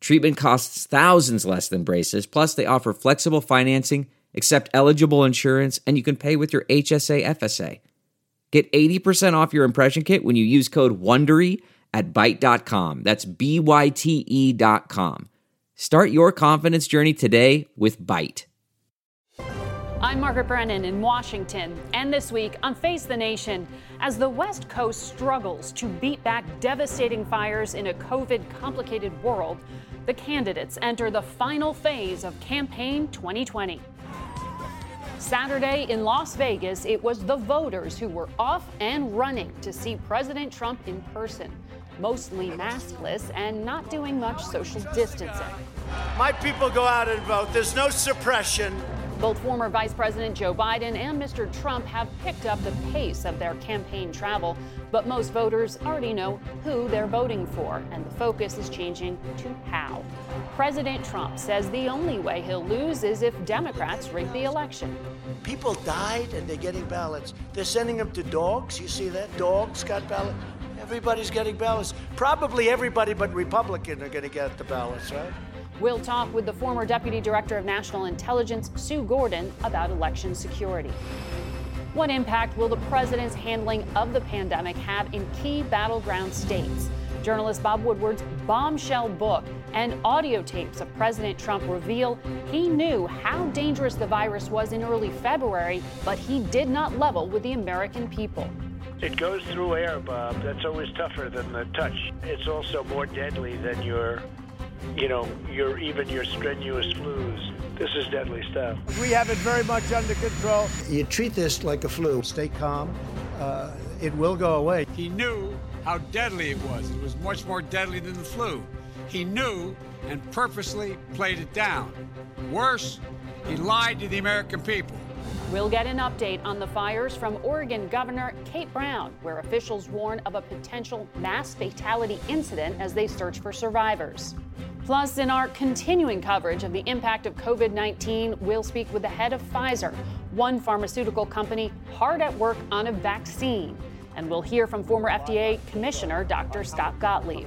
Treatment costs thousands less than braces, plus, they offer flexible financing, accept eligible insurance, and you can pay with your HSA FSA. Get 80% off your impression kit when you use code WONDERY at Byte.com. That's B-Y-T-E dot com. Start your confidence journey today with Byte. I'm Margaret Brennan in Washington, and this week on Face the Nation, as the West Coast struggles to beat back devastating fires in a COVID complicated world, the candidates enter the final phase of Campaign 2020. Saturday in Las Vegas, it was the voters who were off and running to see President Trump in person, mostly maskless and not doing much social distancing. My people go out and vote. There's no suppression. Both former Vice President Joe Biden and Mr. Trump have picked up the pace of their campaign travel, but most voters already know who they're voting for, and the focus is changing to how. President Trump says the only way he'll lose is if Democrats rig the election. People died and they're getting ballots. They're sending them to dogs. You see that? Dogs got ballots. Everybody's getting ballots. Probably everybody but Republican are going to get the ballots, right? We'll talk with the former Deputy Director of National Intelligence, Sue Gordon, about election security. What impact will the president's handling of the pandemic have in key battleground states? Journalist Bob Woodward's bombshell book and audio tapes of President Trump reveal he knew how dangerous the virus was in early February, but he did not level with the American people. It goes through air, Bob. That's always tougher than the touch. It's also more deadly than your you know, your even your strenuous flus. This is deadly stuff. We have it very much under control. You treat this like a flu. Stay calm. Uh, it will go away. He knew how deadly it was. It was much more deadly than the flu. He knew and purposely played it down. Worse, he lied to the American people. We'll get an update on the fires from Oregon Governor Kate Brown, where officials warn of a potential mass fatality incident as they search for survivors. Plus, in our continuing coverage of the impact of COVID 19, we'll speak with the head of Pfizer, one pharmaceutical company hard at work on a vaccine. And we'll hear from former FDA Commissioner Dr. Scott Gottlieb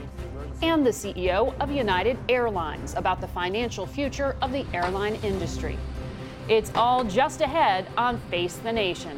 and the CEO of United Airlines about the financial future of the airline industry. It's all just ahead on Face the Nation.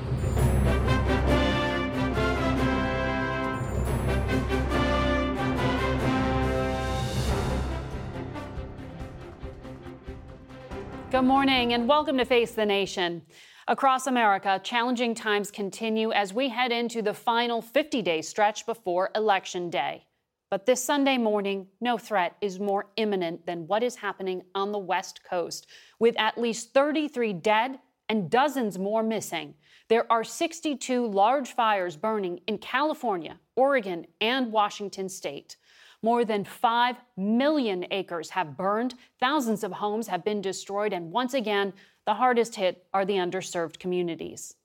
Good morning and welcome to Face the Nation. Across America, challenging times continue as we head into the final 50 day stretch before Election Day. But this Sunday morning, no threat is more imminent than what is happening on the West Coast, with at least 33 dead and dozens more missing. There are 62 large fires burning in California, Oregon, and Washington state. More than 5 million acres have burned, thousands of homes have been destroyed, and once again, the hardest hit are the underserved communities.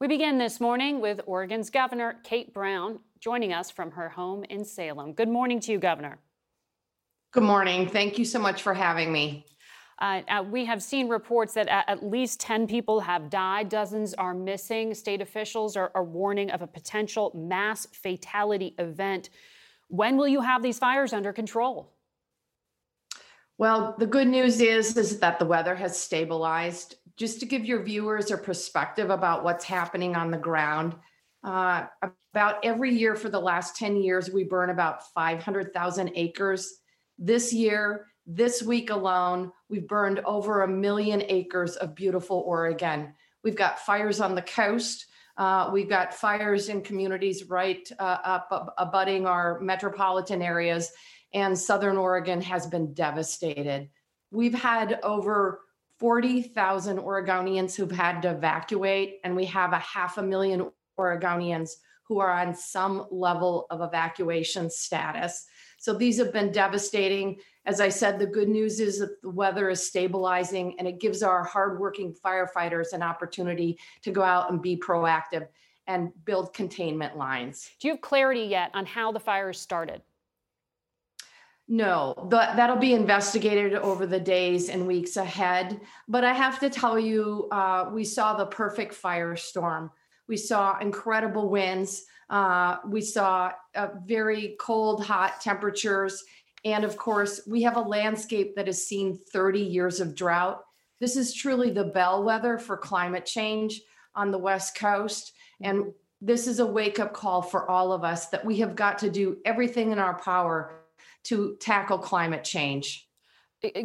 We begin this morning with Oregon's Governor Kate Brown joining us from her home in Salem. Good morning to you, Governor. Good morning. Thank you so much for having me. Uh, uh, we have seen reports that at least 10 people have died, dozens are missing. State officials are, are warning of a potential mass fatality event. When will you have these fires under control? Well, the good news is is that the weather has stabilized. Just to give your viewers a perspective about what's happening on the ground, Uh, about every year for the last 10 years, we burn about 500,000 acres. This year, this week alone, we've burned over a million acres of beautiful Oregon. We've got fires on the coast. Uh, we've got fires in communities right uh, up abutting our metropolitan areas, and Southern Oregon has been devastated. We've had over 40,000 Oregonians who've had to evacuate, and we have a half a million Oregonians who are on some level of evacuation status. So these have been devastating. As I said, the good news is that the weather is stabilizing and it gives our hardworking firefighters an opportunity to go out and be proactive and build containment lines. Do you have clarity yet on how the fires started? No, but that'll be investigated over the days and weeks ahead. But I have to tell you, uh, we saw the perfect firestorm. We saw incredible winds. Uh, we saw uh, very cold, hot temperatures. And of course, we have a landscape that has seen 30 years of drought. This is truly the bellwether for climate change on the West Coast. And this is a wake up call for all of us that we have got to do everything in our power to tackle climate change.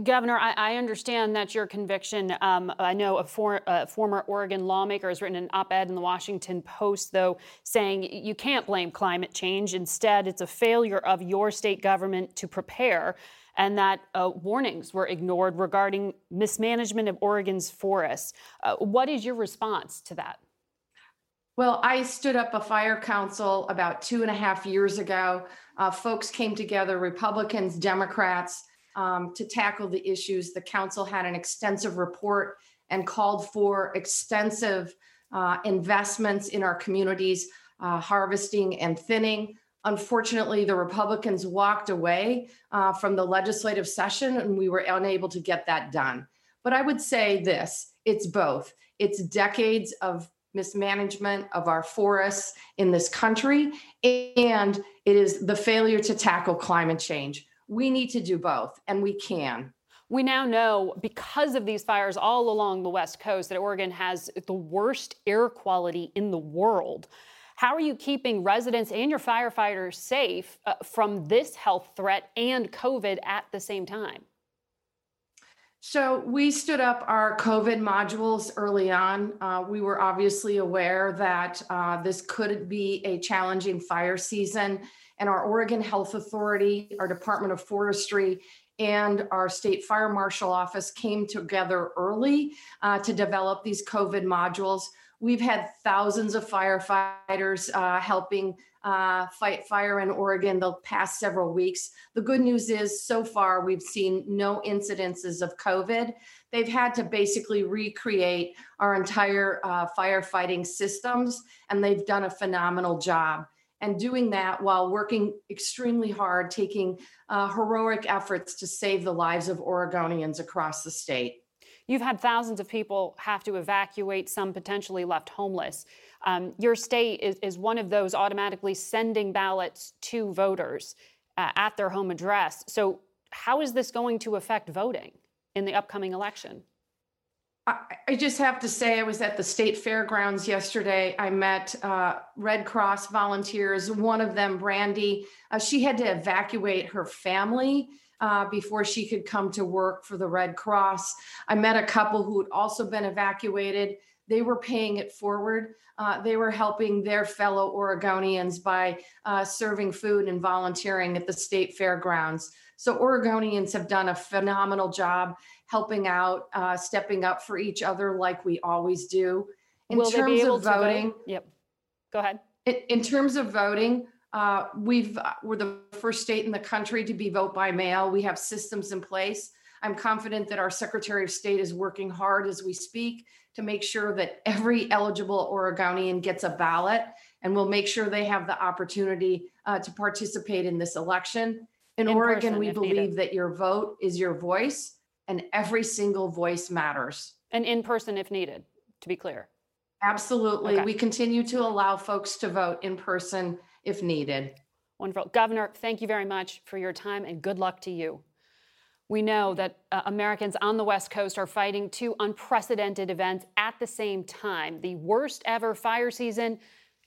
Governor, I, I, understand that's your conviction. Um, I know a, for, a, former Oregon lawmaker has written an op ed in the Washington Post, though, saying you can't blame climate change. Instead, it's a failure of your state government to prepare, and that uh, warnings were ignored regarding mismanagement of Oregon's forests. Uh, what is your response to that? Well, I stood up a fire council about two and a half years ago. Uh, folks came together, Republicans, Democrats um, to tackle the issues. The council had an extensive report and called for extensive uh, investments in our communities, uh, harvesting and thinning. Unfortunately, the Republicans walked away uh, from the legislative session and we were unable to get that done. But I would say this it's both. It's decades of mismanagement of our forests in this country, and it is the failure to tackle climate change we need to do both, and we can. We now know because of these fires all along the West Coast that Oregon has the worst air quality in the world. How are you keeping residents and your firefighters safe uh, from this health threat and COVID at the same time? So, we stood up our COVID modules early on. Uh, we were obviously aware that uh, this could be a challenging fire season and our Oregon Health Authority, our Department of Forestry, and our state fire marshal office came together early uh, to develop these COVID modules. We've had thousands of firefighters uh, helping uh, fight fire in Oregon the past several weeks. The good news is, so far, we've seen no incidences of COVID. They've had to basically recreate our entire uh, firefighting systems, and they've done a phenomenal job and doing that while working extremely hard, taking uh, heroic efforts to save the lives of Oregonians across the state. You've had thousands of people have to evacuate, some potentially left homeless. Um, your state is, is, one of those automatically sending ballots to voters uh, at their home address. So, how is this going to affect voting in the upcoming election? I just have to say, I was at the state fairgrounds yesterday. I met uh, Red Cross volunteers. One of them, Brandy, uh, she had to evacuate her family uh, before she could come to work for the Red Cross. I met a couple who had also been evacuated. They were paying it forward. Uh, they were helping their fellow Oregonians by uh, serving food and volunteering at the state fairgrounds. So Oregonians have done a phenomenal job helping out, uh, stepping up for each other like we always do. In Will terms of voting, vote? yep. Go ahead. In, in terms of voting, uh, we've uh, we're the first state in the country to be vote by mail. We have systems in place. I'm confident that our Secretary of State is working hard as we speak to make sure that every eligible Oregonian gets a ballot, and we'll make sure they have the opportunity uh, to participate in this election. In, in Oregon, person, we believe needed. that your vote is your voice and every single voice matters. And in person if needed, to be clear. Absolutely. Okay. We continue to allow folks to vote in person if needed. Wonderful. Governor, thank you very much for your time and good luck to you. We know that uh, Americans on the West Coast are fighting two unprecedented events at the same time the worst ever fire season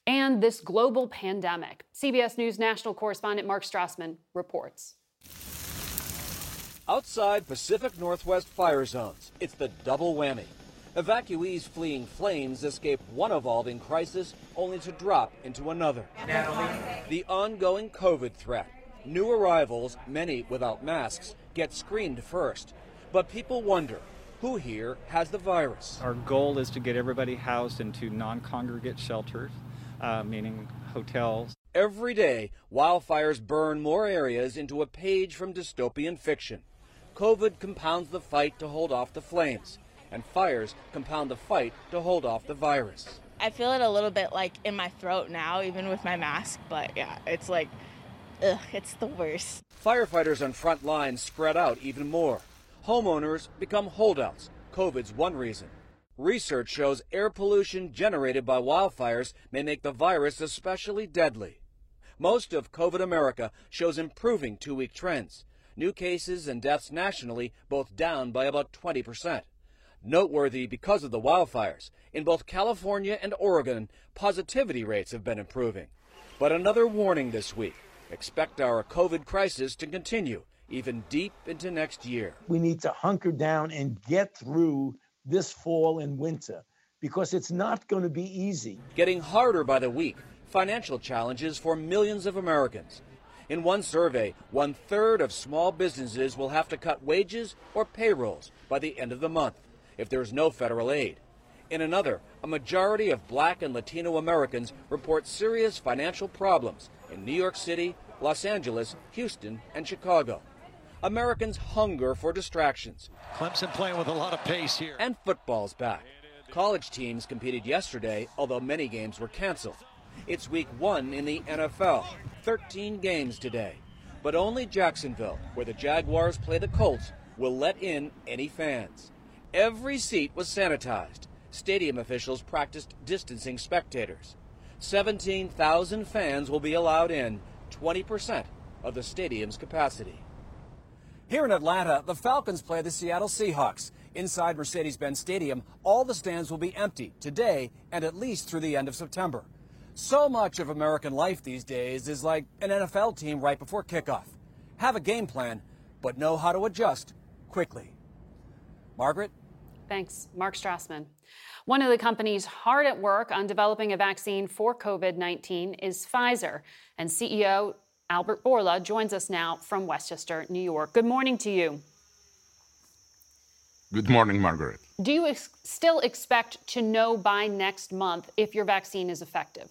and this global pandemic. CBS News national correspondent Mark Strassmann reports. Outside Pacific Northwest fire zones, it's the double whammy. Evacuees fleeing flames escape one evolving crisis only to drop into another. The ongoing COVID threat. New arrivals, many without masks, get screened first. But people wonder who here has the virus? Our goal is to get everybody housed into non congregate shelters, uh, meaning hotels. Every day, wildfires burn more areas into a page from dystopian fiction. COVID compounds the fight to hold off the flames, and fires compound the fight to hold off the virus. I feel it a little bit like in my throat now, even with my mask, but yeah, it's like, ugh, it's the worst. Firefighters on front lines spread out even more. Homeowners become holdouts. COVID's one reason. Research shows air pollution generated by wildfires may make the virus especially deadly. Most of COVID America shows improving two week trends. New cases and deaths nationally both down by about 20%. Noteworthy because of the wildfires. In both California and Oregon, positivity rates have been improving. But another warning this week expect our COVID crisis to continue even deep into next year. We need to hunker down and get through this fall and winter because it's not going to be easy. Getting harder by the week, financial challenges for millions of Americans. In one survey, one third of small businesses will have to cut wages or payrolls by the end of the month if there is no federal aid. In another, a majority of black and Latino Americans report serious financial problems in New York City, Los Angeles, Houston, and Chicago. Americans hunger for distractions. Clemson playing with a lot of pace here. And football's back. College teams competed yesterday, although many games were canceled. It's week one in the NFL. 13 games today. But only Jacksonville, where the Jaguars play the Colts, will let in any fans. Every seat was sanitized. Stadium officials practiced distancing spectators. 17,000 fans will be allowed in, 20% of the stadium's capacity. Here in Atlanta, the Falcons play the Seattle Seahawks. Inside Mercedes Benz Stadium, all the stands will be empty today and at least through the end of September. So much of American life these days is like an NFL team right before kickoff. Have a game plan, but know how to adjust quickly. Margaret? Thanks, Mark Strassmann. One of the companies hard at work on developing a vaccine for COVID 19 is Pfizer, and CEO Albert Bourla joins us now from Westchester, New York. Good morning to you. Good morning, Margaret. Do you ex- still expect to know by next month if your vaccine is effective?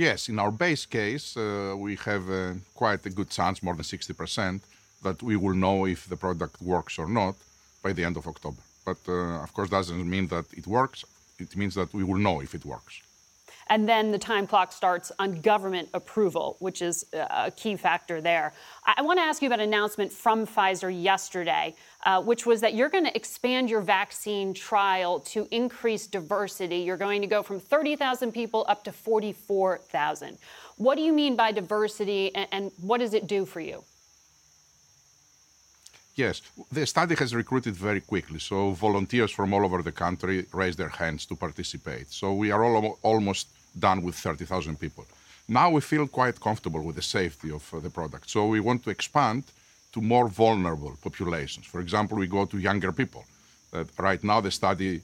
Yes, in our base case, uh, we have uh, quite a good chance, more than 60%, that we will know if the product works or not by the end of October. But uh, of course, doesn't mean that it works. It means that we will know if it works and then the time clock starts on government approval, which is a key factor there. I want to ask you about an announcement from Pfizer yesterday, uh, which was that you're going to expand your vaccine trial to increase diversity. You're going to go from 30,000 people up to 44,000. What do you mean by diversity, and, and what does it do for you? Yes, the study has recruited very quickly. So volunteers from all over the country raised their hands to participate. So we are all, almost done with 30,000 people. Now we feel quite comfortable with the safety of uh, the product. So we want to expand to more vulnerable populations. For example, we go to younger people. That right now the study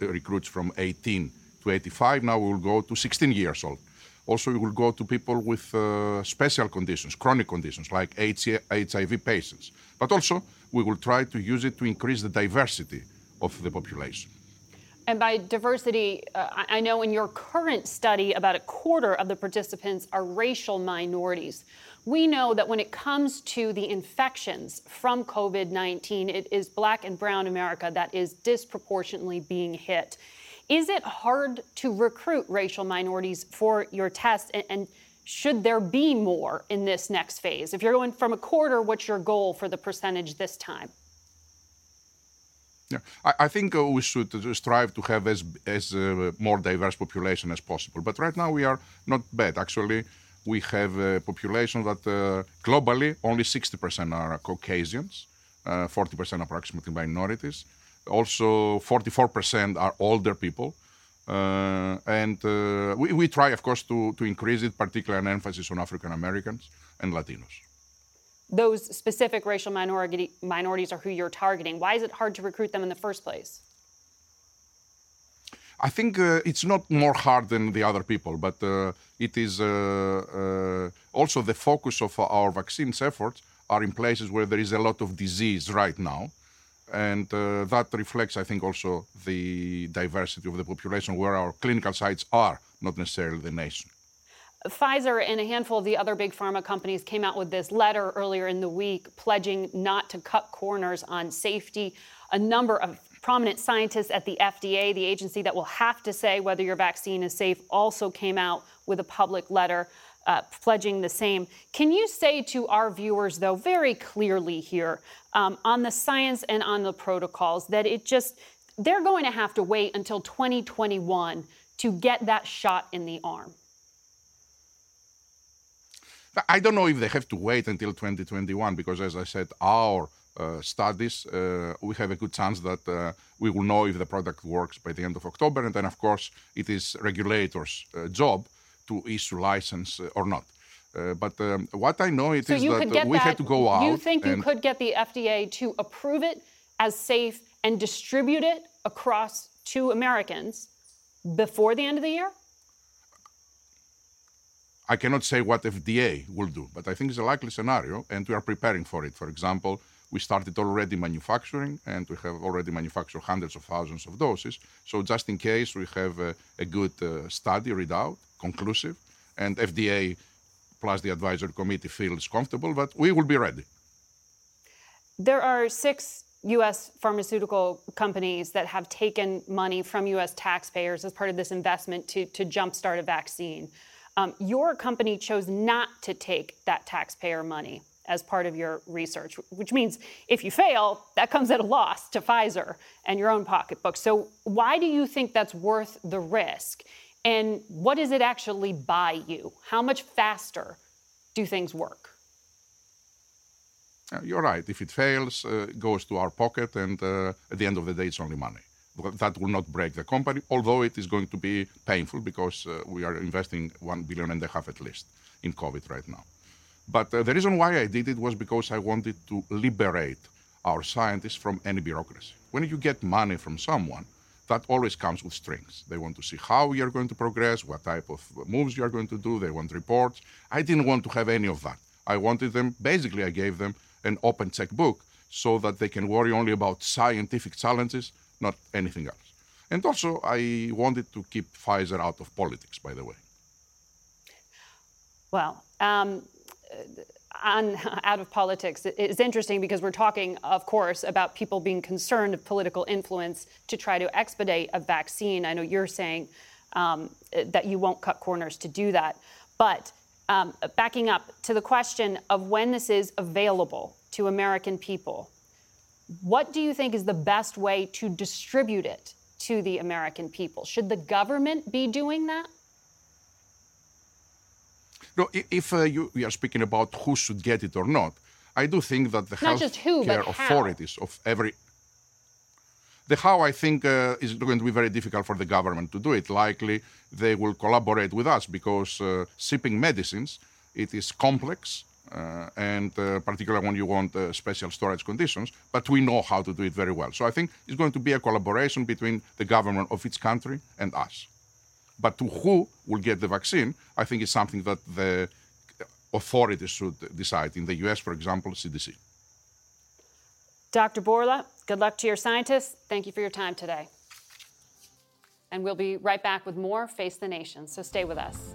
recruits from 18 to 85. Now we will go to 16 years old. Also, we will go to people with uh, special conditions, chronic conditions like HIV patients. But also, we will try to use it to increase the diversity of the population. And by diversity, uh, I know in your current study, about a quarter of the participants are racial minorities. We know that when it comes to the infections from COVID 19, it is Black and Brown America that is disproportionately being hit. Is it hard to recruit racial minorities for your test? And, and should there be more in this next phase? If you're going from a quarter, what's your goal for the percentage this time? Yeah, I, I think uh, we should uh, strive to have as as uh, more diverse population as possible. But right now we are not bad. Actually, we have a population that uh, globally only 60% are Caucasians, 40% uh, approximately minorities. Also, 44% are older people. Uh, and uh, we, we try, of course, to, to increase it, particularly an emphasis on African Americans and Latinos. Those specific racial minority, minorities are who you're targeting. Why is it hard to recruit them in the first place? I think uh, it's not more hard than the other people, but uh, it is uh, uh also the focus of our vaccines efforts are in places where there is a lot of disease right now. And uh, that reflects, I think, also the diversity of the population where our clinical sites are, not necessarily the nation. Pfizer and a handful of the other big pharma companies came out with this letter earlier in the week pledging not to cut corners on safety. A number of prominent scientists at the FDA, the agency that will have to say whether your vaccine is safe, also came out with a public letter uh, pledging the same. Can you say to our viewers, though, very clearly here um, on the science and on the protocols that it just, they're going to have to wait until 2021 to get that shot in the arm? I don't know if they have to wait until 2021 because, as I said, our uh, studies, uh, we have a good chance that uh, we will know if the product works by the end of October. And then, of course, it is regulators' uh, job to issue license uh, or not. Uh, but um, what I know it so is that we that, have to go out. You think you could get the FDA to approve it as safe and distribute it across to Americans before the end of the year? I cannot say what FDA will do, but I think it's a likely scenario, and we are preparing for it. For example, we started already manufacturing, and we have already manufactured hundreds of thousands of doses. So just in case we have a, a good uh, study readout, conclusive, and FDA plus the advisory committee feels comfortable, but we will be ready. There are six U.S. pharmaceutical companies that have taken money from U.S. taxpayers as part of this investment to, to jumpstart a vaccine. Um, your company chose not to take that taxpayer money as part of your research, which means if you fail, that comes at a loss to Pfizer and your own pocketbook. So, why do you think that's worth the risk? And what does it actually buy you? How much faster do things work? Uh, you're right. If it fails, uh, it goes to our pocket, and uh, at the end of the day, it's only money that will not break the company, although it is going to be painful because uh, we are investing one billion and a half at least in COVID right now. But uh, the reason why I did it was because I wanted to liberate our scientists from any bureaucracy. When you get money from someone, that always comes with strings. They want to see how you are going to progress, what type of moves you are going to do. They want reports. I didn't want to have any of that. I wanted them, basically, I gave them an open checkbook so that they can worry only about scientific challenges not anything else. And also, I wanted to keep Pfizer out of politics, by the way. Well, um, on, out of politics, it's interesting because we're talking, of course, about people being concerned of political influence to try to expedite a vaccine. I know you're saying um, that you won't cut corners to do that. But um, backing up to the question of when this is available to American people, what do you think is the best way to distribute it to the American people? Should the government be doing that? No, if uh, you, you, are speaking about who should get it or not, I do think that the not health who, care authorities of every the how I think uh, is going to be very difficult for the government to do it. Likely they will collaborate with us because uh, shipping medicines it is complex and uh, particularly when you want uh, special storage conditions. But we know how to do it very well. So I think it's going to be a collaboration between the government of each country and us. But to who will get the vaccine, I think is something that the authorities should decide. In the US, for example, CDC. Dr. Bourla, good luck to your scientists. Thank you for your time today. And we'll be right back with more Face the Nation, so stay with us.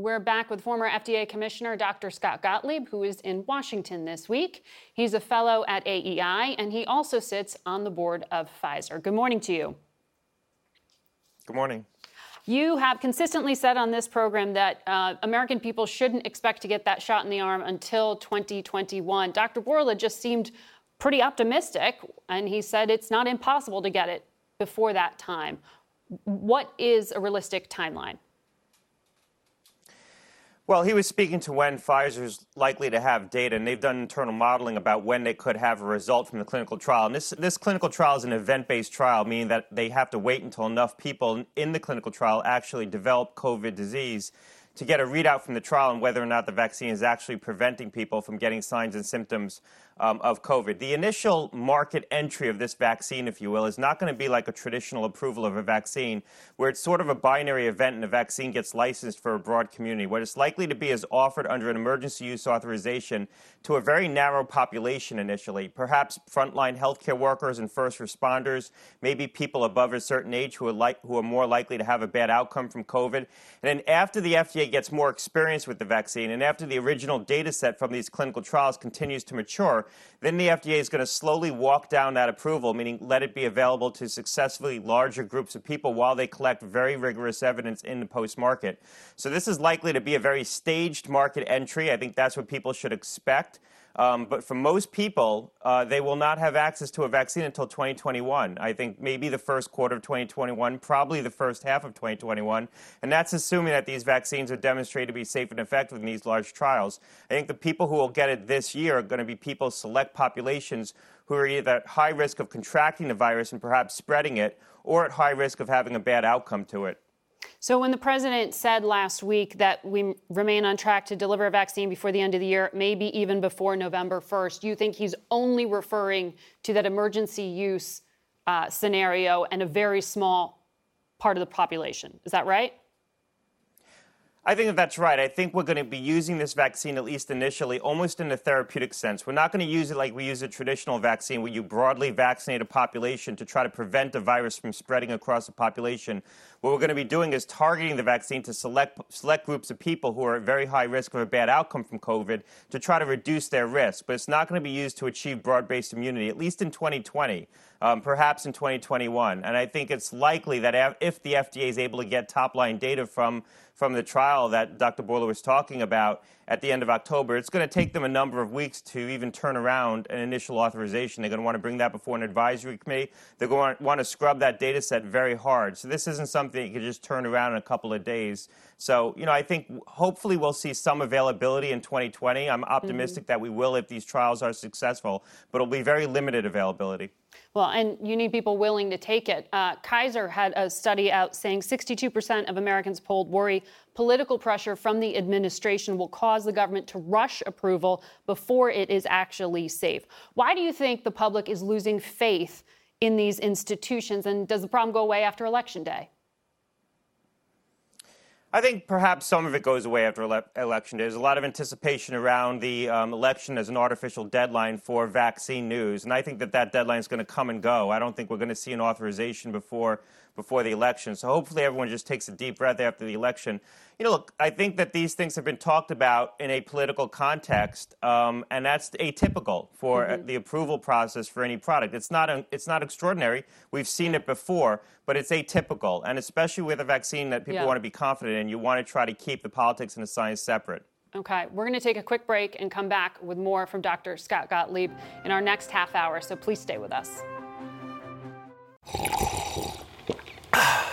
We're back with former FDA Commissioner Dr. Scott Gottlieb, who is in Washington this week. He's a fellow at AEI, and he also sits on the board of Pfizer. Good morning to you. Good morning. You have consistently said on this program that uh, American people shouldn't expect to get that shot in the arm until 2021. Dr. Bourla just seemed pretty optimistic, and he said it's not impossible to get it before that time. What is a realistic timeline? Well, he was speaking to when Pfizer's likely to have data, and they've done internal modeling about when they could have a result from the clinical trial. And this, this clinical trial is an event based trial, meaning that they have to wait until enough people in the clinical trial actually develop COVID disease to get a readout from the trial on whether or not the vaccine is actually preventing people from getting signs and symptoms um, of COVID. The initial market entry of this vaccine, if you will, is not going to be like a traditional approval of a vaccine, where it's sort of a binary event and a vaccine gets licensed for a broad community. What it's likely to be is offered under an emergency use authorization to a very narrow population initially, perhaps frontline healthcare workers and first responders, maybe people above a certain age who are, like, who are more likely to have a bad outcome from COVID. And then after the FDA gets more experience with the vaccine and after the original data set from these clinical trials continues to mature, then the FDA is going to slowly walk down that approval, meaning let it be available to successfully larger groups of people while they collect very rigorous evidence in the post market. So this is likely to be a very staged market entry. I think that's what people should expect. Um, but for most people, uh, they will not have access to a vaccine until 2021. I think maybe the first quarter of 2021, probably the first half of 2021. And that's assuming that these vaccines are demonstrated to be safe and effective in these large trials. I think the people who will get it this year are going to be people, select populations who are either at high risk of contracting the virus and perhaps spreading it, or at high risk of having a bad outcome to it. So, when the president said last week that we remain on track to deliver a vaccine before the end of the year, maybe even before November 1st, you think he's only referring to that emergency use uh, scenario and a very small part of the population? Is that right? I think that that's right. I think we're going to be using this vaccine, at least initially, almost in a therapeutic sense. We're not going to use it like we use a traditional vaccine, where you broadly vaccinate a population to try to prevent a virus from spreading across a population. What we're going to be doing is targeting the vaccine to select, select groups of people who are at very high risk of a bad outcome from COVID to try to reduce their risk. But it's not going to be used to achieve broad based immunity, at least in 2020. Um, perhaps in 2021. And I think it's likely that if the FDA is able to get top line data from from the trial that Dr. Bourla was talking about at the end of October. It's going to take them a number of weeks to even turn around an initial authorization. They're going to want to bring that before an advisory committee. They're going to want to scrub that data set very hard. So this isn't something you can just turn around in a couple of days. So, you know, I think hopefully we'll see some availability in 2020. I'm optimistic mm-hmm. that we will if these trials are successful, but it'll be very limited availability. Well, and you need people willing to take it. Uh, Kaiser had a study out saying 62% of Americans polled worry political pressure from the administration will cause the government to rush approval before it is actually safe. Why do you think the public is losing faith in these institutions? And does the problem go away after Election Day? I think perhaps some of it goes away after ele- election day. There's a lot of anticipation around the um, election as an artificial deadline for vaccine news, and I think that that deadline is going to come and go. I don't think we're going to see an authorization before before the election. So hopefully everyone just takes a deep breath after the election. You know, look, I think that these things have been talked about in a political context, um, and that's atypical for mm-hmm. the approval process for any product. It's not a, it's not extraordinary. We've seen it before, but it's atypical, and especially with a vaccine that people yeah. want to be confident in, you want to try to keep the politics and the science separate. Okay, we're going to take a quick break and come back with more from Dr. Scott Gottlieb in our next half hour, so please stay with us.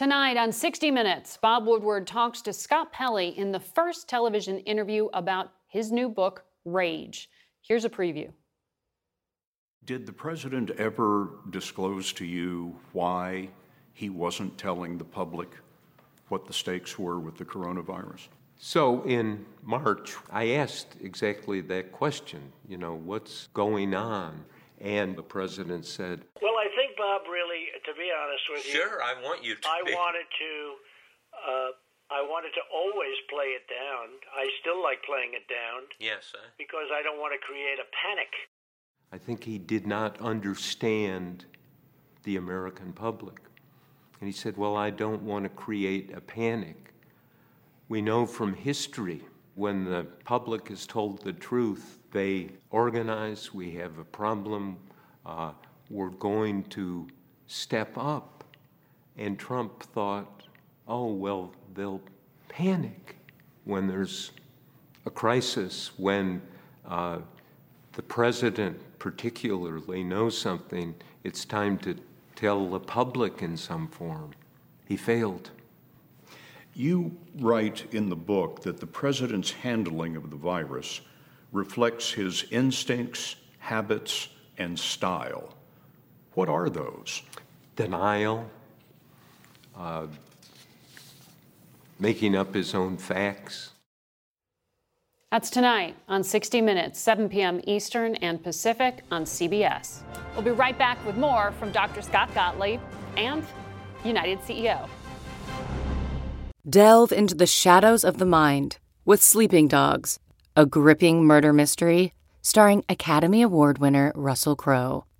Tonight on 60 Minutes, Bob Woodward talks to Scott Pelley in the first television interview about his new book, Rage. Here's a preview. Did the president ever disclose to you why he wasn't telling the public what the stakes were with the coronavirus? So in March, I asked exactly that question, you know, what's going on? And the president said, Well, I think, Bob, really, to be honest with you. Sure, I want you to. I be. wanted to. Uh, I wanted to always play it down. I still like playing it down. Yes, sir. Because I don't want to create a panic. I think he did not understand the American public. And he said, Well, I don't want to create a panic. We know from history when the public is told the truth, they organize, we have a problem, uh, we're going to step up. And Trump thought, oh, well, they'll panic when there's a crisis, when uh, the president particularly knows something, it's time to tell the public in some form. He failed. You write in the book that the president's handling of the virus reflects his instincts, habits, and style. What are those? Denial, uh, making up his own facts. That's tonight on 60 Minutes, 7 p.m. Eastern and Pacific on CBS. We'll be right back with more from Dr. Scott Gottlieb and United CEO. Delve into the shadows of the mind with Sleeping Dogs, a gripping murder mystery starring Academy Award winner Russell Crowe.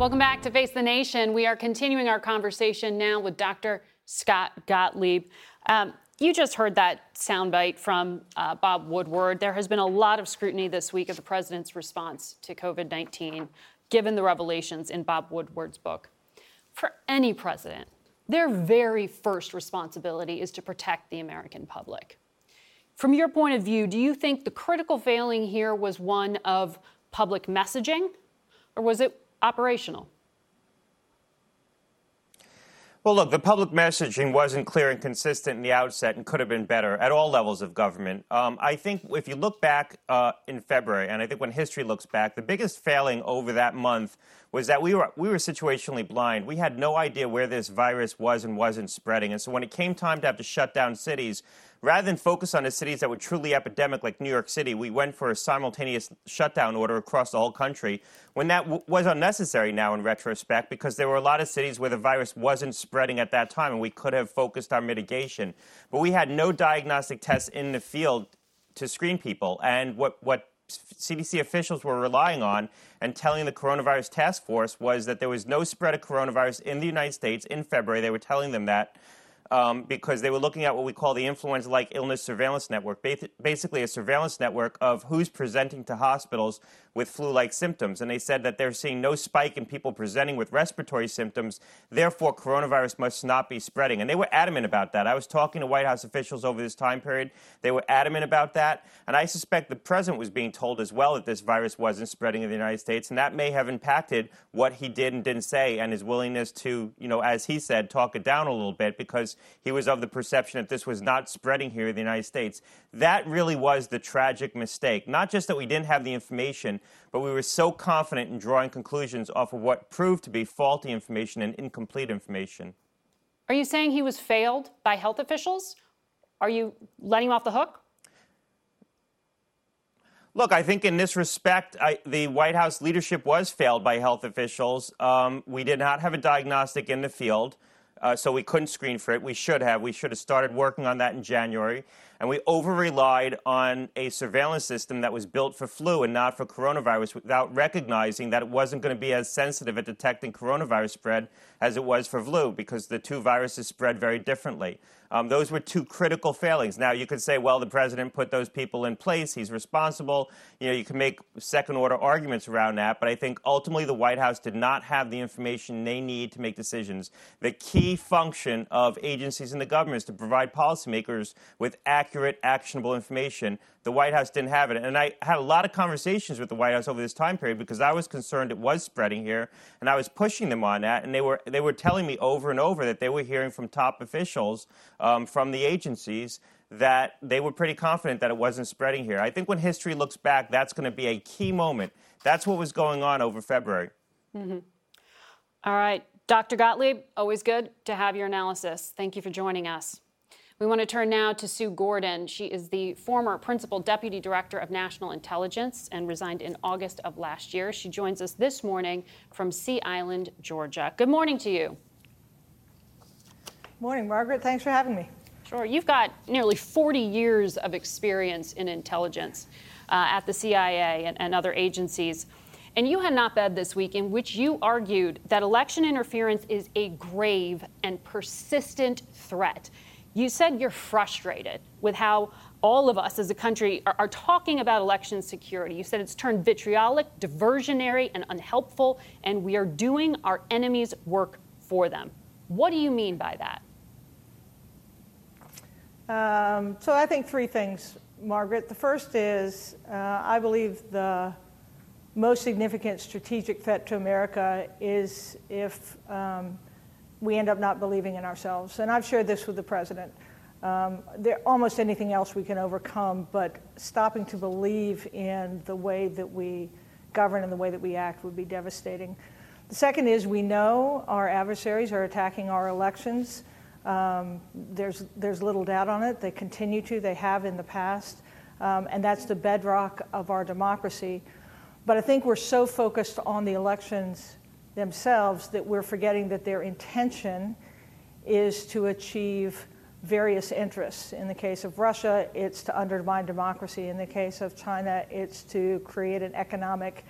Welcome back to Face the Nation. We are continuing our conversation now with Dr. Scott Gottlieb. Um, you just heard that soundbite from uh, Bob Woodward. There has been a lot of scrutiny this week of the president's response to COVID 19, given the revelations in Bob Woodward's book. For any president, their very first responsibility is to protect the American public. From your point of view, do you think the critical failing here was one of public messaging, or was it operational? Well, look, the public messaging wasn't clear and consistent in the outset and could have been better at all levels of government. Um, I think if you look back uh, in February, and I think when history looks back, the biggest failing over that month was that we were we were situationally blind. We had no idea where this virus was and wasn't spreading. And so when it came time to have to shut down cities, rather than focus on the cities that were truly epidemic like New York City, we went for a simultaneous shutdown order across the whole country when that w- was unnecessary now in retrospect because there were a lot of cities where the virus wasn't spreading at that time and we could have focused our mitigation. But we had no diagnostic tests in the field to screen people. And what, what CDC officials were relying on and telling the coronavirus task force was that there was no spread of coronavirus in the United States in February. They were telling them that um, because they were looking at what we call the influenza like illness surveillance network, basically a surveillance network of who's presenting to hospitals with flu like symptoms. And they said that they're seeing no spike in people presenting with respiratory symptoms, therefore, coronavirus must not be spreading. And they were adamant about that. I was talking to White House officials over this time period. They were adamant about that. And I suspect the president was being told as well that this virus wasn't spreading in the United States. And that may have impacted what he did and didn't say and his willingness to, you know, as he said, talk it down a little bit because he was of the perception that this was not spreading here in the United States. That really was the tragic mistake. Not just that we didn't have the information, but we were so confident in drawing conclusions off of what proved to be faulty information and incomplete information. Are you saying he was failed by health officials? Are you letting him off the hook? Look, I think in this respect, I, the White House leadership was failed by health officials. Um, we did not have a diagnostic in the field uh, so we couldn't screen for it. We should have. We should have started working on that in January. And we over relied on a surveillance system that was built for flu and not for coronavirus without recognizing that it wasn't going to be as sensitive at detecting coronavirus spread as it was for flu because the two viruses spread very differently. Um, those were two critical failings. Now, you could say, well, the president put those people in place. He's responsible. You know, you can make second order arguments around that. But I think ultimately the White House did not have the information they need to make decisions. The key function of agencies in the government is to provide policymakers with accurate, actionable information. The White House didn't have it. And I had a lot of conversations with the White House over this time period because I was concerned it was spreading here, and I was pushing them on that. And they were, they were telling me over and over that they were hearing from top officials um, from the agencies that they were pretty confident that it wasn't spreading here. I think when history looks back, that's going to be a key moment. That's what was going on over February. Mm-hmm. All right. Dr. Gottlieb, always good to have your analysis. Thank you for joining us. We want to turn now to Sue Gordon. She is the former Principal Deputy Director of National Intelligence and resigned in August of last year. She joins us this morning from Sea Island, Georgia. Good morning to you. Morning, Margaret. Thanks for having me. Sure. You've got nearly 40 years of experience in intelligence uh, at the CIA and, and other agencies. And you had an op ed this week in which you argued that election interference is a grave and persistent threat. You said you're frustrated with how all of us as a country are, are, talking about election security. You said it's turned vitriolic, diversionary, and unhelpful, and we are doing our enemies' work for them. What do you mean by that? Um, so I think three things, Margaret. The first is uh, I believe the most significant strategic threat to America is if um, we end up not believing in ourselves. And I've shared this with the president. Um, there almost anything else we can overcome, but stopping to believe in the way that we govern and the way that we act would be devastating. The second is we know our adversaries are attacking our elections. Um, there's, there's little doubt on it. They continue to, they have in the past. Um, and that's the bedrock of our democracy. But I think we're so focused on the elections themselves that we're forgetting that their intention is to achieve various interests. In the case of Russia, it's to undermine democracy. In the case of China, it's to create an economic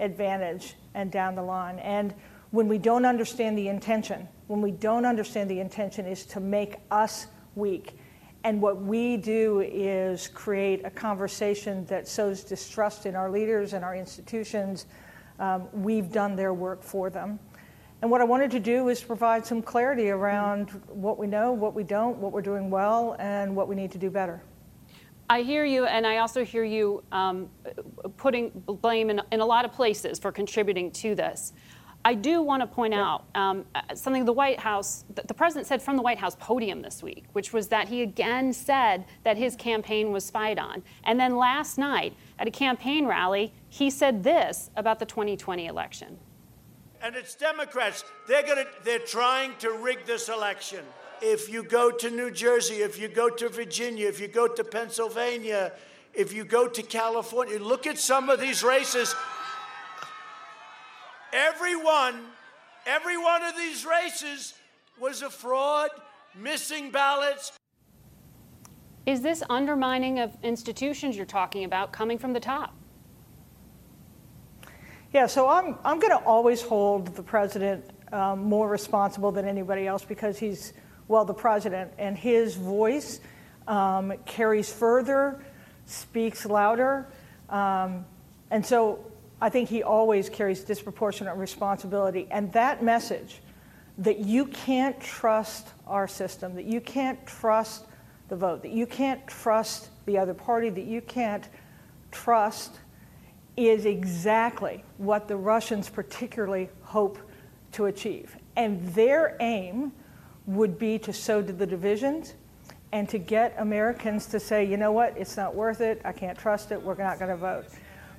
advantage and down the line. And when we don't understand the intention, when we don't understand the intention is to make us weak. And what we do is create a conversation that sows distrust in our leaders and our institutions. Um, we've done their work for them. And what I wanted to do is provide some clarity around what we know, what we don't, what we're doing well, and what we need to do better. I hear you, and I also hear you um, putting blame in, in a lot of places for contributing to this. I do want to point yeah. out um, uh, something the White House, the president said from the White House podium this week, which was that he again said that his campaign was spied on. And then last night at a campaign rally, he said this about the 2020 election. And it's Democrats. They're going to, they're trying to rig this election. If you go to New Jersey, if you go to Virginia, if you go to Pennsylvania, if you go to California, look at some of these races. Every one, every one of these races was a fraud, missing ballots. Is this undermining of institutions you're talking about coming from the top? Yeah, so I'm, I'm going to always hold the president um, more responsible than anybody else because he's, well, the president, and his voice um, carries further, speaks louder. Um, and so I think he always carries disproportionate responsibility. And that message that you can't trust our system, that you can't trust the vote, that you can't trust the other party, that you can't trust is exactly what the Russians particularly hope to achieve. And their aim would be to sow the divisions and to get Americans to say, you know what, it's not worth it, I can't trust it, we're not going to vote.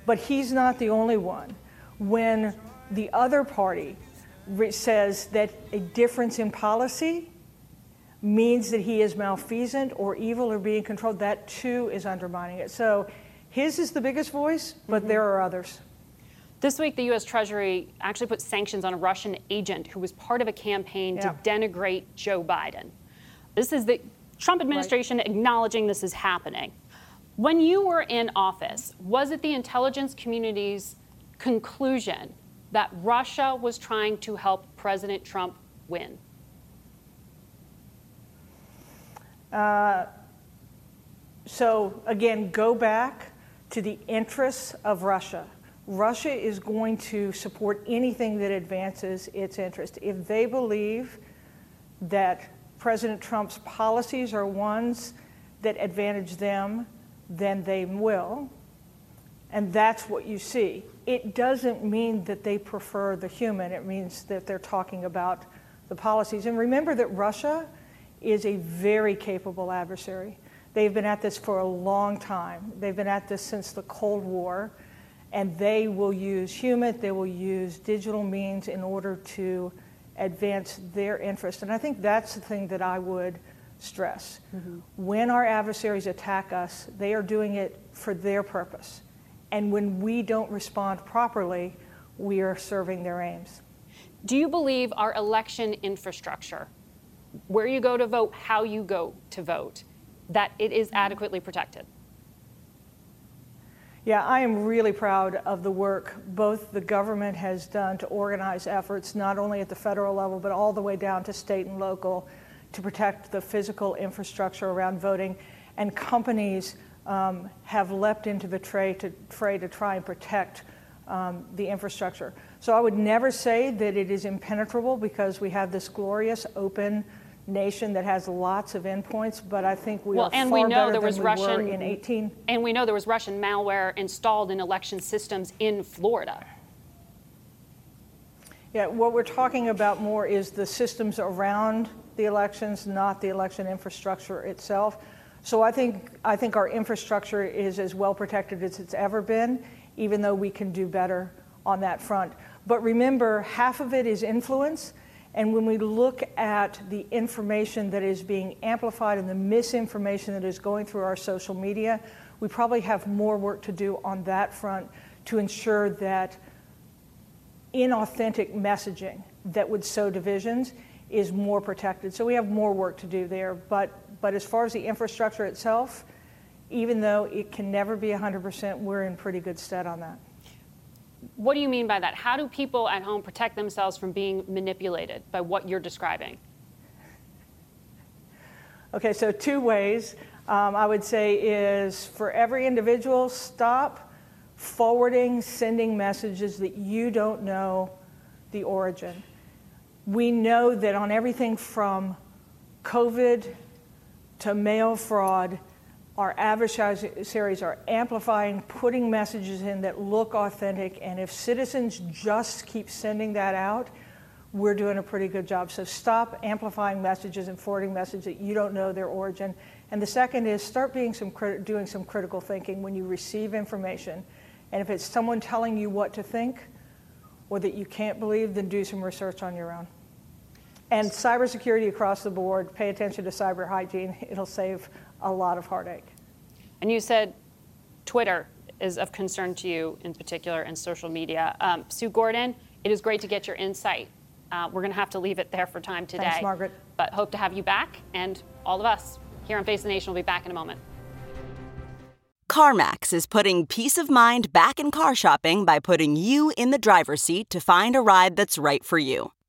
But he's not the only one. When the other party says that a difference in policy means that he is malfeasant or evil or being controlled, that too is undermining it. So his is the biggest voice, but mm-hmm. there are others. This week, the U.S. Treasury actually put sanctions on a Russian agent who was part of a campaign yeah. to denigrate Joe Biden. This is the Trump administration right. acknowledging this is happening. When you were in office, was it the intelligence community's conclusion that Russia was trying to help President Trump win? Uh, so, again, go back to the interests of Russia. Russia is going to support anything that advances its interest. If they believe that President Trump's policies are ones that advantage them, then they will. And that's what you see. It doesn't mean that they prefer the human, it means that they're talking about the policies. And remember that Russia is a very capable adversary. They've been at this for a long time. They've been at this since the Cold War, and they will use human, they will use digital means in order to advance their interest. And I think that's the thing that I would stress. Mm-hmm. When our adversaries attack us, they are doing it for their purpose. And when we don't respond properly, we are serving their aims. Do you believe our election infrastructure, where you go to vote, how you go to vote, that it is adequately protected? Yeah, I am really proud of the work both the government has done to organize efforts, not only at the federal level, but all the way down to state and local, to protect the physical infrastructure around voting. And companies um, have leapt into the tray to, fray to try and protect um, the infrastructure. So I would never say that it is impenetrable because we have this glorious open nation that has lots of endpoints, but I think we well, are and far we know better there was than we Russian in 18. And we know there was Russian malware installed in election systems in Florida. Yeah, what we're talking about more is the systems around the elections, not the election infrastructure itself. So I think I think our infrastructure is as well protected as it's ever been, even though we can do better on that front. But remember, half of it is influence and when we look at the information that is being amplified and the misinformation that is going through our social media, we probably have more work to do on that front to ensure that inauthentic messaging that would sow divisions is more protected. So we have more work to do there. But, but as far as the infrastructure itself, even though it can never be 100%, we're in pretty good stead on that. What do you mean by that? How do people at home protect themselves from being manipulated by what you're describing? Okay, so two ways um, I would say is for every individual, stop forwarding, sending messages that you don't know the origin. We know that on everything from COVID to mail fraud, our adversaries are amplifying, putting messages in that look authentic, and if citizens just keep sending that out, we're doing a pretty good job. So stop amplifying messages and forwarding messages that you don't know their origin. And the second is start being some doing some critical thinking when you receive information. And if it's someone telling you what to think or that you can't believe, then do some research on your own. And cybersecurity across the board, pay attention to cyber hygiene. It'll save a lot of heartache. And you said Twitter is of concern to you in particular and social media. Um, Sue Gordon, it is great to get your insight. Uh, we're going to have to leave it there for time today. Thanks, Margaret. But hope to have you back, and all of us here on Face the Nation will be back in a moment. CarMax is putting peace of mind back in car shopping by putting you in the driver's seat to find a ride that's right for you.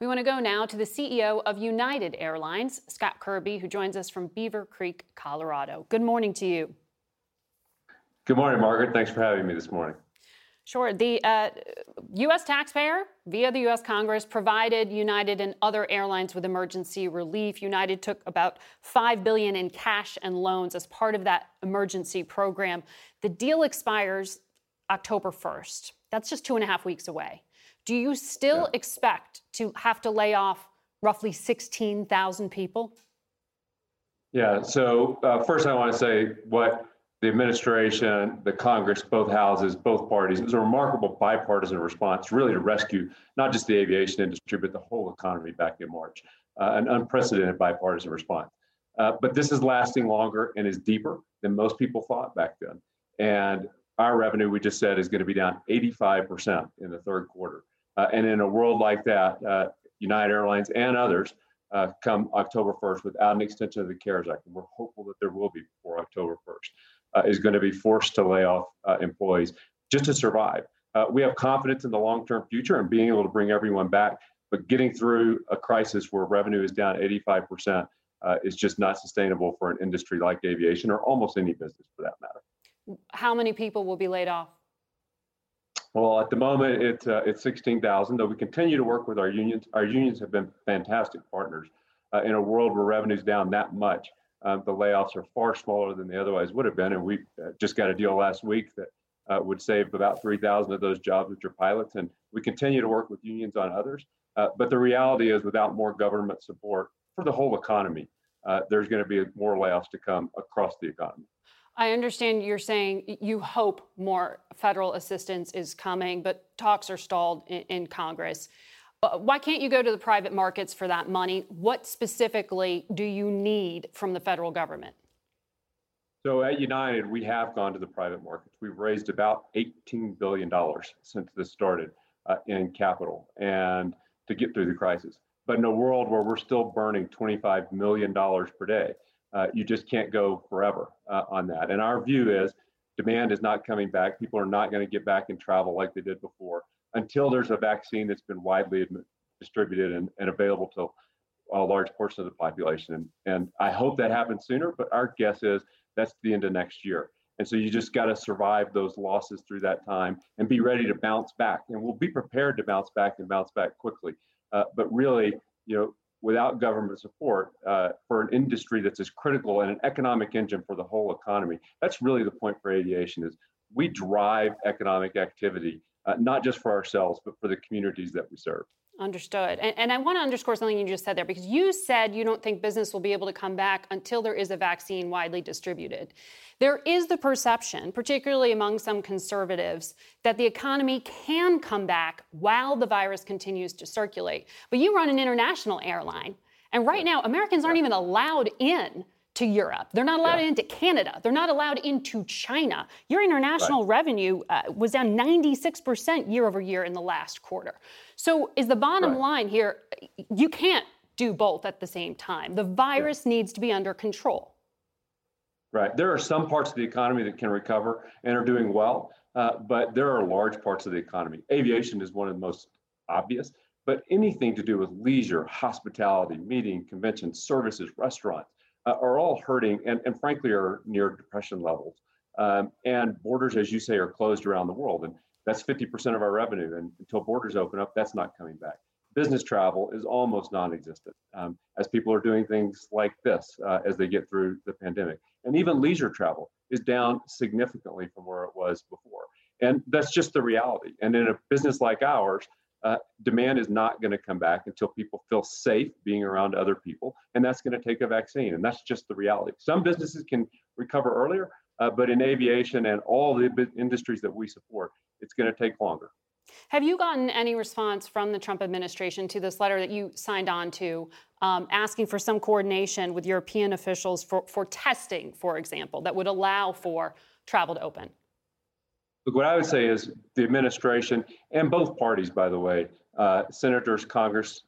We want to go now to the CEO of United Airlines, Scott Kirby, who joins us from Beaver Creek, Colorado. Good morning to you. Good morning, Margaret. Thanks for having me this morning. Sure. The uh, U.S. taxpayer, via the U.S. Congress, provided United and other airlines with emergency relief. United took about five billion in cash and loans as part of that emergency program. The deal expires October 1st. That's just two and a half weeks away. Do you still yeah. expect to have to lay off roughly 16,000 people? Yeah. So uh, first, I want to say what the administration, the Congress, both houses, both parties. It was a remarkable bipartisan response, really, to rescue not just the aviation industry, but the whole economy back in March. Uh, an unprecedented bipartisan response. Uh, but this is lasting longer and is deeper than most people thought back then. And our revenue, we just said, is going to be down 85% in the third quarter. Uh, and in a world like that, uh, United Airlines and others uh, come October 1st without an extension of the CARES Act, and we're hopeful that there will be before October 1st, uh, is going to be forced to lay off employees just to survive. We have confidence in the long-term future and being able to bring everyone back, but getting through a crisis where revenue is down 85% uh, is just not sustainable for an industry like aviation or almost any business for that matter. How many people will be laid off? Well, at the moment, it's uh, it's 16,000. Though we continue to work with our unions. Our unions have been fantastic partners. Uh, in a world where revenue's down that much, um, the layoffs are far smaller than they otherwise would have been. And we uh, just got a deal last week that uh, would save about 3,000 of those jobs, which are pilots. And we continue to work with unions on others. Uh, but the reality is, without more government support for the whole economy, there's going to be more layoffs to come across the economy. I understand you're saying you hope more federal assistance is coming, but talks are stalled in, in Congress. Uh, why can't you go to the private markets for that money? What specifically do you need from the federal government? So at United, we have gone to the private markets. We've raised about $18 billion since this started uh, in capital and to get through the crisis. But in a world where we're still burning $25 million per day, uh, you just can't go forever uh, on that. And our view is demand is not coming back. People are not going to get back and travel like they did before until there's a vaccine that's been widely distributed and, and available to a large portion of the population. And, and I hope that happens sooner, but our guess is that's the end of next year. And so you just got to survive those losses through that time and be ready to bounce back. And we'll be prepared to bounce back and bounce back quickly. Uh, but really, you know, without government support uh, for an industry that's as critical and an economic engine for the whole economy. That's really the point for aviation is we drive economic activity, uh, not just for ourselves, but for the communities that we serve. Understood. And, and, I want to underscore something you just said there because you said you don't think business will be able to come back until there is a vaccine widely distributed. There is the perception, particularly among some conservatives, that the economy can come back while the virus continues to circulate. But you run an international airline, and right now, Americans aren't even allowed in to Europe. They're not allowed yeah. into Canada. They're not allowed into China. Your international right. revenue uh, was down 96% year over year in the last quarter. So, is the bottom right. line here you can't do both at the same time. The virus yeah. needs to be under control. Right. There are some parts of the economy that can recover and are doing well, uh, but there are large parts of the economy. Aviation is one of the most obvious, but anything to do with leisure, hospitality, meeting, conventions, services, restaurants, uh, are all hurting and, and frankly are near depression levels. Um, and borders, as you say, are closed around the world. And that's 50% of our revenue. And until borders open up, that's not coming back. Business travel is almost non existent um, as people are doing things like this uh, as they get through the pandemic. And even leisure travel is down significantly from where it was before. And that's just the reality. And in a business like ours, uh, demand is not going to come back until people feel safe being around other people, and that's going to take a vaccine. And that's just the reality. Some businesses can recover earlier, uh, but in aviation and all the industries that we support, it's going to take longer. Have you gotten any response from the Trump administration to this letter that you signed on to, um, asking for some coordination with European officials for, for testing, for example, that would allow for travel to open? Look, what I would say is the administration and both parties, by the way, uh, senators, Congress,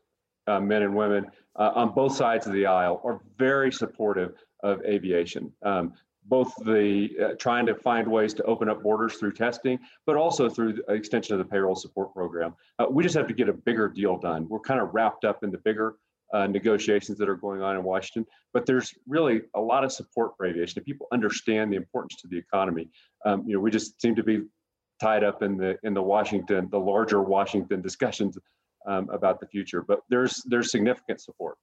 uh, men and women uh, on both sides of the aisle are very supportive of aviation. Um, both the uh, trying to find ways to open up borders through testing, but also through the extension of the payroll support program. Uh, we just have to get a bigger deal done. We're kind of wrapped up in the bigger uh, negotiations that are going on in Washington. But there's really a lot of support for aviation. People understand the importance to the economy, um, you know, we just seem to be tied up in the in the Washington, the larger Washington discussions um, about the future. But there's there's significant support.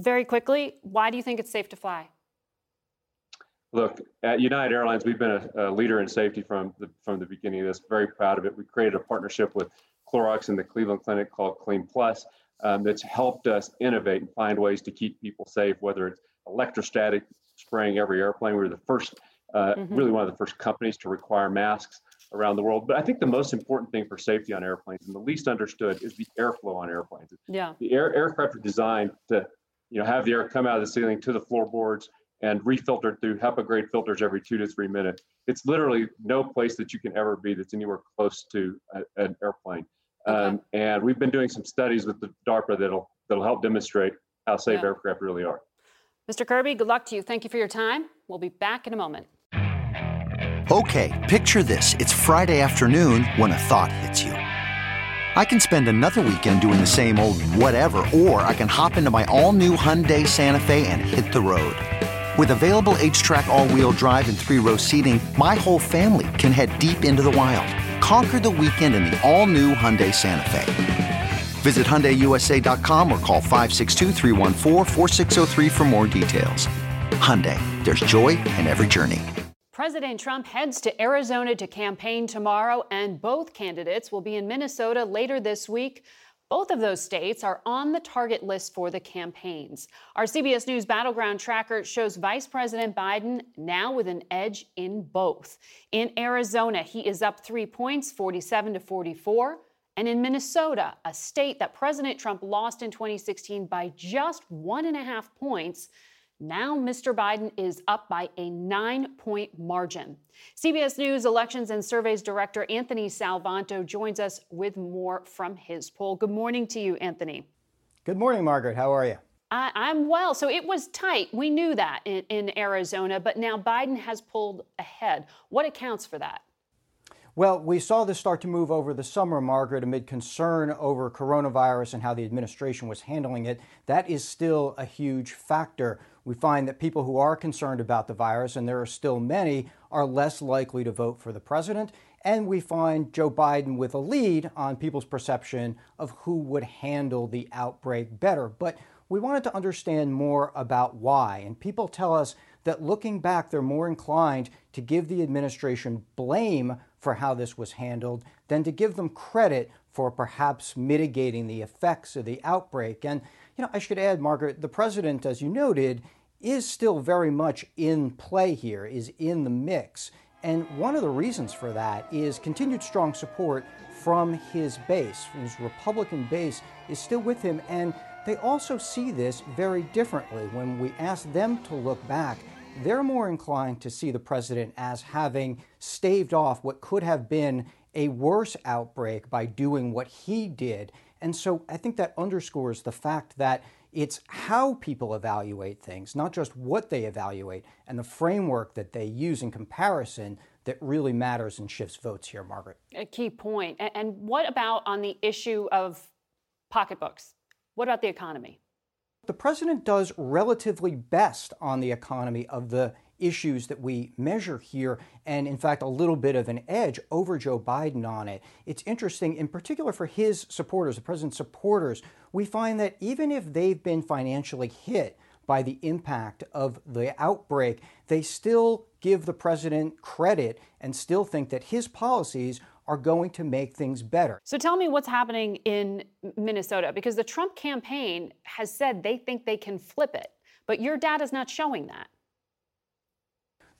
Very quickly, why do you think it's safe to fly? Look, at United Airlines, we've been a, a, leader in safety from the from the beginning of this. Very proud of it. We created a partnership with Clorox and the Cleveland Clinic called Clean Plus um, that's helped us innovate and find ways to keep people safe, whether it's electrostatic spraying every airplane. We were the first, uh, mm-hmm. really one of the first companies to require masks around the world. But I think the most important thing for safety on airplanes and the least understood is the airflow on airplanes. Yeah. The air, aircraft are designed to, you know, have the air come out of the ceiling to the floorboards and refiltered through HEPA grade filters every two to three minutes. It's literally no place that you can ever be that's anywhere close to a, an airplane. Okay. Um, and we've been doing some studies with the DARPA that'll that'll help demonstrate how safe Yeah. aircraft really are. Mr. Kirby, good luck to you. Thank you for your time. We'll be back in a moment. Okay, picture this. It's Friday afternoon when a thought hits you. I can spend another weekend doing the same old whatever, or I can hop into my all new Hyundai Santa Fe and hit the road. With available HTRAC, all wheel drive, and three row seating, my whole family can head deep into the wild. Conquer the weekend in the all new Hyundai Santa Fe. Visit HyundaiUSA.com or call 562-314-4603 for more details. Hyundai, there's joy in every journey. President Trump heads to Arizona to campaign tomorrow, and both candidates will be in Minnesota later this week. Both of those states are on the target list for the campaigns. Our CBS News Battleground Tracker shows Vice President Biden now with an edge in both. In Arizona, he is up three points, 47 to 44. And in Minnesota, a state that President Trump lost in 2016 by just one and a half points, now Mr. Biden is up by a nine point margin. CBS News Elections and Surveys Director Anthony Salvanto joins us with more from his poll. Good morning to you, Anthony. Good morning, Margaret. How are you? I, I'm well. So it was tight. We knew that in, in Arizona, but now Biden has pulled ahead. What accounts for that? Well, we saw this start to move over the summer, Margaret, amid concern over coronavirus and how the administration was handling it. That is still a huge factor. We find that people who are concerned about the virus, and there are still many, are less likely to vote for the president. And we find Joe Biden with a lead on people's perception of who would handle the outbreak better. But we wanted to understand more about why. And people tell us that looking back, they're more inclined to give the administration blame for how this was handled than to give them credit for perhaps mitigating the effects of the outbreak. And, you know, I should add, Margaret, the president, as you noted, is still very much in play here, is in the mix. And one of the reasons for that is continued strong support from his base. His Republican base is still with him, and they also see this very differently. When we ask them to look back, they're more inclined to see the president as having staved off what could have been a worse outbreak by doing what he did. And so I think that underscores the fact that it's how people evaluate things, not just what they evaluate, and the framework that they use in comparison that really matters and shifts votes here, Margaret. A key point. And what about on the issue of pocketbooks? What about the economy? The president does relatively best on the economy of the issues that we measure here, and in fact, a little bit of an edge over Joe Biden on it. It's interesting, in particular for his supporters, the president's supporters, we find that even if they've been financially hit by the impact of the outbreak, they still give the president credit and still think that his policies are going to make things better. So tell me what's happening in Minnesota because the Trump campaign has said they think they can flip it, but your data is not showing that.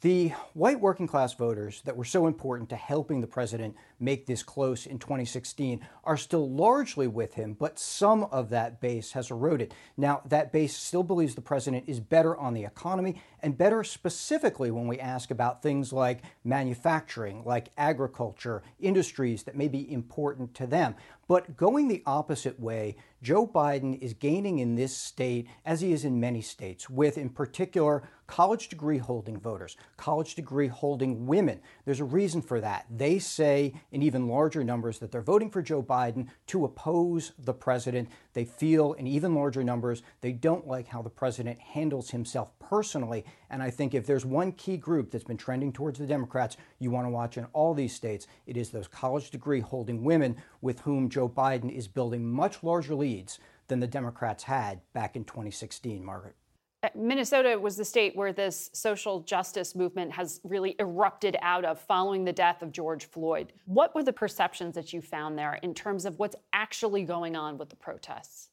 The white working class voters that were so important to helping the president make this close in 2016 are still largely with him, but some of that base has eroded. Now, that base still believes the president is better on the economy and better specifically when we ask about things like manufacturing, like agriculture, industries that may be important to them. But going the opposite way, Joe Biden is gaining in this state, as he is in many states, with in particular college degree holding voters, college degree holding women. There's a reason for that. They say in even larger numbers that they're voting for Joe Biden to oppose the president. They feel in even larger numbers they don't like how the president handles himself personally. And I think if there's one key group that's been trending towards the Democrats you want to watch in all these states, it is those college degree holding women with whom Joe Biden is building much larger leads than the Democrats had back in 2016, Margaret. Uh, Minnesota was the state where this social justice movement has really erupted out of following the death of George Floyd. What were the perceptions that you found there in terms of what's actually going on with the protests?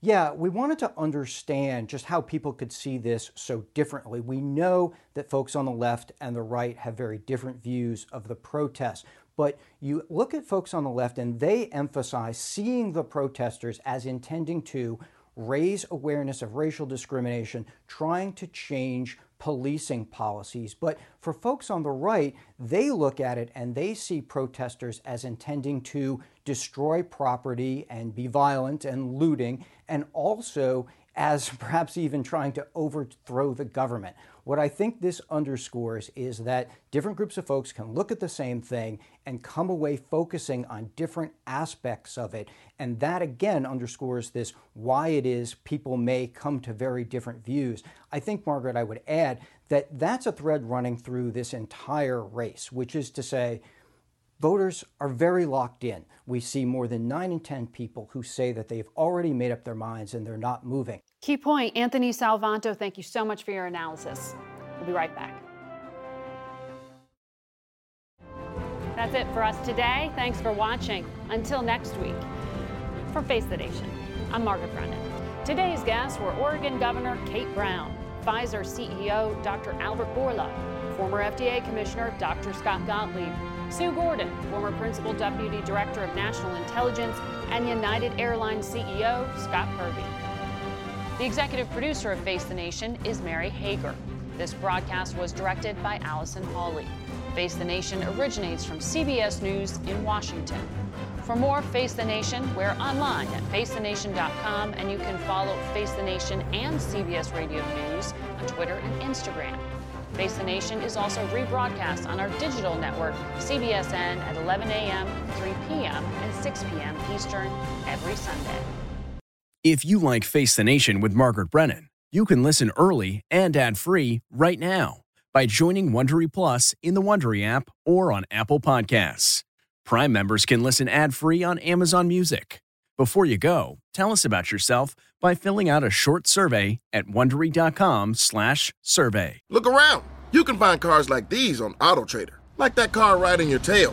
Yeah, we wanted to understand just how people could see this so differently. We know that folks on the left and the right have very different views of the protests, but you look at folks on the left and they emphasize seeing the protesters as intending to raise awareness of racial discrimination, trying to change policing policies. But for folks on the right, they look at it and they see protesters as intending to destroy property and be violent and looting, and also as perhaps even trying to overthrow the government. What I think this underscores is that different groups of folks can look at the same thing and come away focusing on different aspects of it. And that again underscores this why it is people may come to very different views. I think, Margaret, I would add that that's a thread running through this entire race, which is to say, voters are very locked in. We see more than 9 in 10 people who say that they've already made up their minds and they're not moving. Key point Anthony Salvanto, thank you so much for your analysis. We'll be right back. That's it for us today. Thanks for watching. Until next week, from Face the Nation, I'm Margaret Brennan. Today's guests were Oregon Governor Kate Brown, Pfizer CEO Dr. Albert Bourla, former FDA Commissioner Dr. Scott Gottlieb, Sue Gordon, former Principal Deputy Director of National Intelligence, and United Airlines CEO Scott Kirby. The executive producer of Face the Nation is Mary Hager. This broadcast was directed by Allison Hawley. Face the Nation originates from CBS News in Washington. For more Face the Nation, we're online at facethenation.com and you can follow Face the Nation and CBS Radio News on Twitter and Instagram. Face the Nation is also rebroadcast on our digital network, CBSN, at 11 a.m., 3 p.m., and 6 p.m. Eastern every Sunday. If you like Face the Nation with Margaret Brennan, you can listen early and ad-free right now by joining Wondery Plus in the Wondery app or on Apple Podcasts. Prime members can listen ad-free on Amazon Music. Before you go, tell us about yourself by filling out a short survey at wondery.com/survey. Look around. You can find cars like these on AutoTrader, like that car right in your tail.